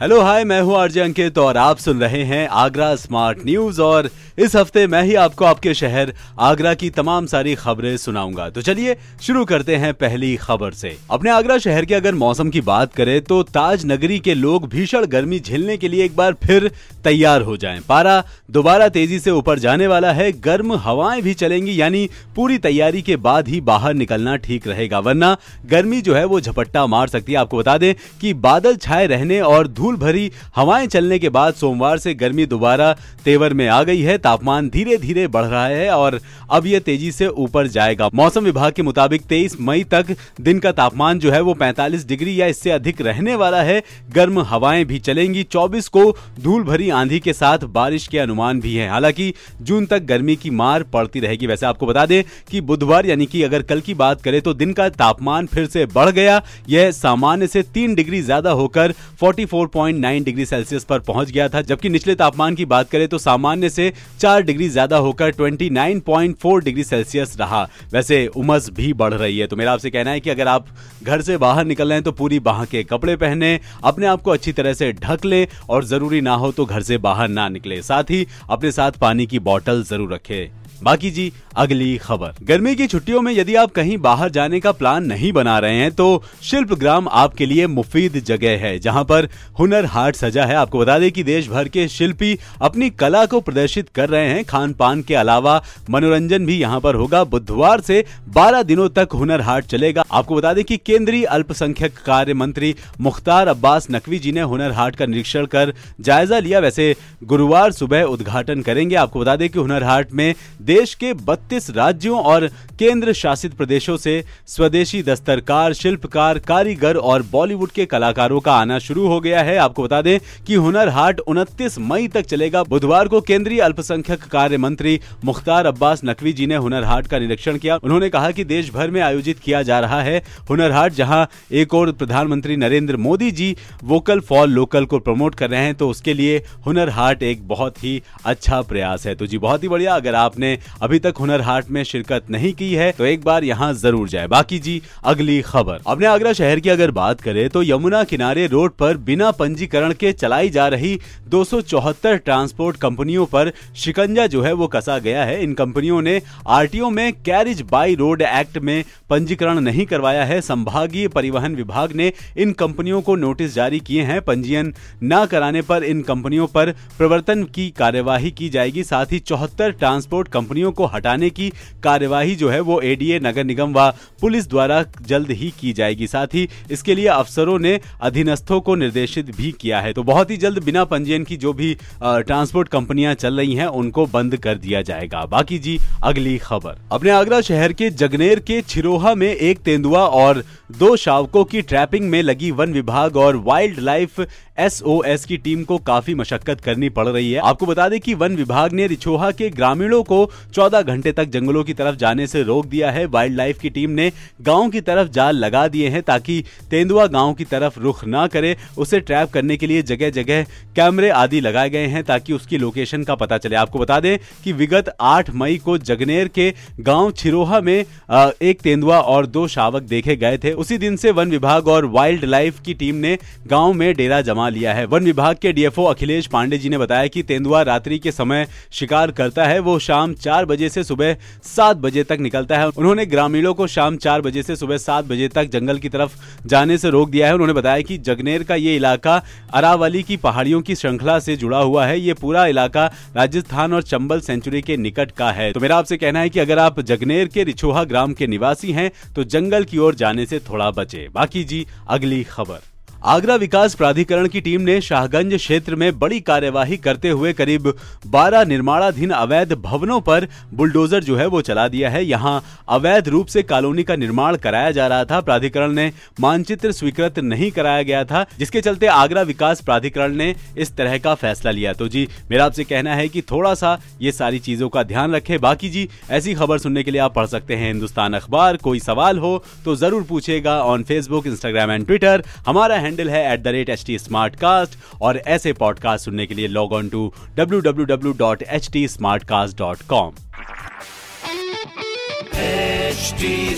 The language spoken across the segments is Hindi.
hello hi मैं हूँ आरजे अंकित और आप सुन रहे हैं आगरा स्मार्ट न्यूज़ और इस हफ़्ते मैं ही आपको आपके शहर आगरा की तमाम सारी खबरें सुनाऊँगा। तो चलिए शुरू करते हैं पहली खबर से। अपने आगरा शहर के अगर मौसम की बात करें तो ताज नगरी के लोग भीषण गर्मी झेलने के लिए एक बार फिर तैयार हो जाएँ। पारा दोबारा तेज़ी से ऊपर जाने वाला है, गर्म हवाएँ भी चलेंगी, यानी पूरी तैयारी के बाद ही बाहर निकलना ठीक रहेगा। वरना गर्मी जो है वो झपट्टा मार सकती है। आपको बता दें कि बादल छाए रहने और धूल भरी हवाएँ चलने के बाद सोमवार से गर्मी दोबारा तेवर में आ गई है। तापमान धीरे धीरे बढ़ रहा है और अब यह तेज़ी से ऊपर जाएगा। मौसम विभाग के मुताबिक 23 मई तक दिन का तापमान जो है वो 45 डिग्री या इससे अधिक रहने वाला है। गर्म हवाएँ भी चलेंगी। 24 को धूल भरी आंधी के साथ बारिश के अनुमान भी है। हालाँकि जून तक गर्मी की मार पड़ती रहेगी। वैसे आपको बता दें कि बुधवार यानी कि अगर कल की बात करें तो दिन का तापमान फिर से बढ़ गया। यह सामान्य से तीन डिग्री ज़्यादा होकर 44.9 डिग्री सेल्सियस पर पहुँच गया था। जबकि निचले तापमान की बात करें तो सामान्य से चार डिग्री ज़्यादा होकर 29.4 डिग्री सेल्सियस रहा। वैसे उमस भी बढ़ रही है। तो मेरा आपसे कहना है कि अगर आप घर से बाहर निकल रहे हैं तो पूरी बाह के कपड़े पहने, अपने आप को अच्छी तरह से ढक ले और ज़रूरी ना हो तो घर से बाहर ना निकले। साथ ही अपने साथ पानी की बॉटल ज़रूर रखे। बाकी जी, अगली खबर। गर्मी की छुट्टियों में यदि आप कहीं बाहर जाने का प्लान नहीं बना रहे हैं तो शिल्प ग्राम आपके लिए मुफीद जगह है, जहाँ पर हुनर हाट सजा है। आपको बता दें कि देश भर के शिल्पी अपनी कला को प्रदर्शित कर रहे हैं। खान पान के अलावा मनोरंजन भी यहाँ पर होगा। बुधवार से 12 दिनों तक हुनर हाट चलेगा। आपको बता दें कि केंद्रीय अल्पसंख्यक कार्य मंत्री मुख्तार अब्बास नकवी जी ने हुनर हाट का निरीक्षण कर जायजा लिया। वैसे गुरुवार सुबह उद्घाटन करेंगे। आपको बता दें कि हुनर हाट में देश के 32 राज्यों और केंद्र शासित प्रदेशों से स्वदेशी दस्तरकार, शिल्पकार, कारीगर और बॉलीवुड के कलाकारों का आना शुरू हो गया है। आपको बता दें कि हुनर हाट 29 मई तक चलेगा। बुधवार को केंद्रीय अल्पसंख्यक कार्य मंत्री मुख्तार अब्बास नकवी जी ने हुनर हाट का निरीक्षण किया। उन्होंने कहा कि देश भर में आयोजित किया जा रहा है हुनर हाट, जहाँ एक और प्रधानमंत्री Narendra Modi ji vocal for local को प्रमोट कर रहे हैं। तो उसके लिए हुनर हाट एक बहुत ही अच्छा प्रयास है। तो जी, बहुत ही बढ़िया। अगर आपने अभी तक हुनर हाट में शिरकत नहीं की है तो एक बार यहाँ ज़रूर जाए। बाकी जी, अगली खबर। अपने आगरा शहर की अगर बात करें तो यमुना किनारे रोड पर बिना पंजीकरण के चलाई जा रही दो सौ चौहत्तर ट्रांसपोर्ट कंपनियों पर शिकंजा जो है वो कसा गया है। इन कंपनियों ने आरटीओ में कैरिज बाई रोड एक्ट में पंजीकरण नहीं करवाया है। संभागीय परिवहन विभाग ने इन कंपनियों को नोटिस जारी किए हैं। पंजीयन न कराने पर इन कंपनियों पर प्रवर्तन की कार्यवाही की जाएगी। साथ ही चौहत्तर ट्रांसपोर्ट कंपनियों को हटाने की कार्यवाही जो है वो एडीए नगर निगम व पुलिस द्वारा जल्द ही की जाएगी। साथ ही इसके लिए अफसरों ने अधीनस्थों को निर्देशित भी किया है। तो बहुत ही जल्द बिना पंजीयन की जो भी ट्रांसपोर्ट कंपनियाँ चल रही हैं, उनको बंद कर दिया जाएगा। बाकी जी, अगली खबर। अपने आगरा शहर के जगनेर के छिरोहा में एक तेंदुआ और दो शावकों की ट्रैपिंग में लगी वन विभाग और वाइल्ड लाइफ एसओएस की टीम को काफ़ी मशक्कत करनी पड़ रही है। आपको बता दें कि वन विभाग ने रिछोहा के ग्रामीणों को 14 घंटे तक जंगलों की तरफ़ जाने से रोक दिया है। वाइल्ड लाइफ की टीम ने गाँव की तरफ़ जाल लगा दिए हैं ताकि तेंदुआ गाँव की तरफ़ रुख ना करे। उसे ट्रैप करने के लिए जगह जगह कैमरे आदि लगाए गए हैं ताकि उसकी लोकेशन का पता चले। आपको बता दें कि विगत आठ मई को जगनेर के गाँव छिरोहा में एक तेंदुआ और दो शावक देखे गए थे। उसी दिन से वन विभाग और वाइल्ड लाइफ की टीम ने गाँव में डेरा जमा लिया है। वन विभाग के डीएफओ अखिलेश पांडे जी ने बताया कि तेंदुआ रात्रि के समय शिकार करता है। वो शाम चार बजे से सुबह सात बजे तक निकलता है। उन्होंने ग्रामीणों को शाम चार बजे से सुबह सात बजे तक जंगल की तरफ़ जाने से रोक दिया है। उन्होंने बताया कि जगनेर का ये इलाका अरावली की पहाड़ियों की श्रृंखला से जुड़ा हुआ है। ये पूरा इलाका राजस्थान और चंबल सेंचुरी के निकट का है। तो मेरा आपसे कहना है कि अगर आप जगनेर के रिछोहा ग्राम के निवासी हैं तो जंगल की ओर जाने से थोड़ा बचे। बाकी जी, अगली खबर। आगरा विकास प्राधिकरण की टीम ने शाहगंज क्षेत्र में बड़ी कार्यवाही करते हुए करीब 12 निर्माणाधीन अवैध भवनों पर बुलडोजर जो है वो चला दिया है। यहाँ अवैध रूप से कॉलोनी का निर्माण कराया जा रहा था। प्राधिकरण ने मानचित्र स्वीकृत नहीं कराया गया था, जिसके चलते आगरा विकास प्राधिकरण ने इस तरह का फैसला लिया। तो जी, मेरा आपसे कहना है कि थोड़ा सा ये सारी चीज़ों का ध्यान रखे। बाकी जी, ऐसी खबर सुनने के लिए आप पढ़ सकते हैं हिंदुस्तान अखबार। कोई सवाल हो तो ज़रूर पूछेगा on Facebook Instagram and Twitter हमारा हैंडल है at the rate H T smart cast और ऐसे पॉडकास्ट सुनने के लिए log on to W W W dot H T smart cast dot com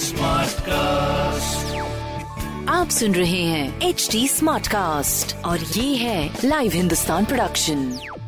Smartcast. आप सुन रहे हैं एच टी स्मार्ट कास्ट और ये है लाइव हिंदुस्तान प्रोडक्शन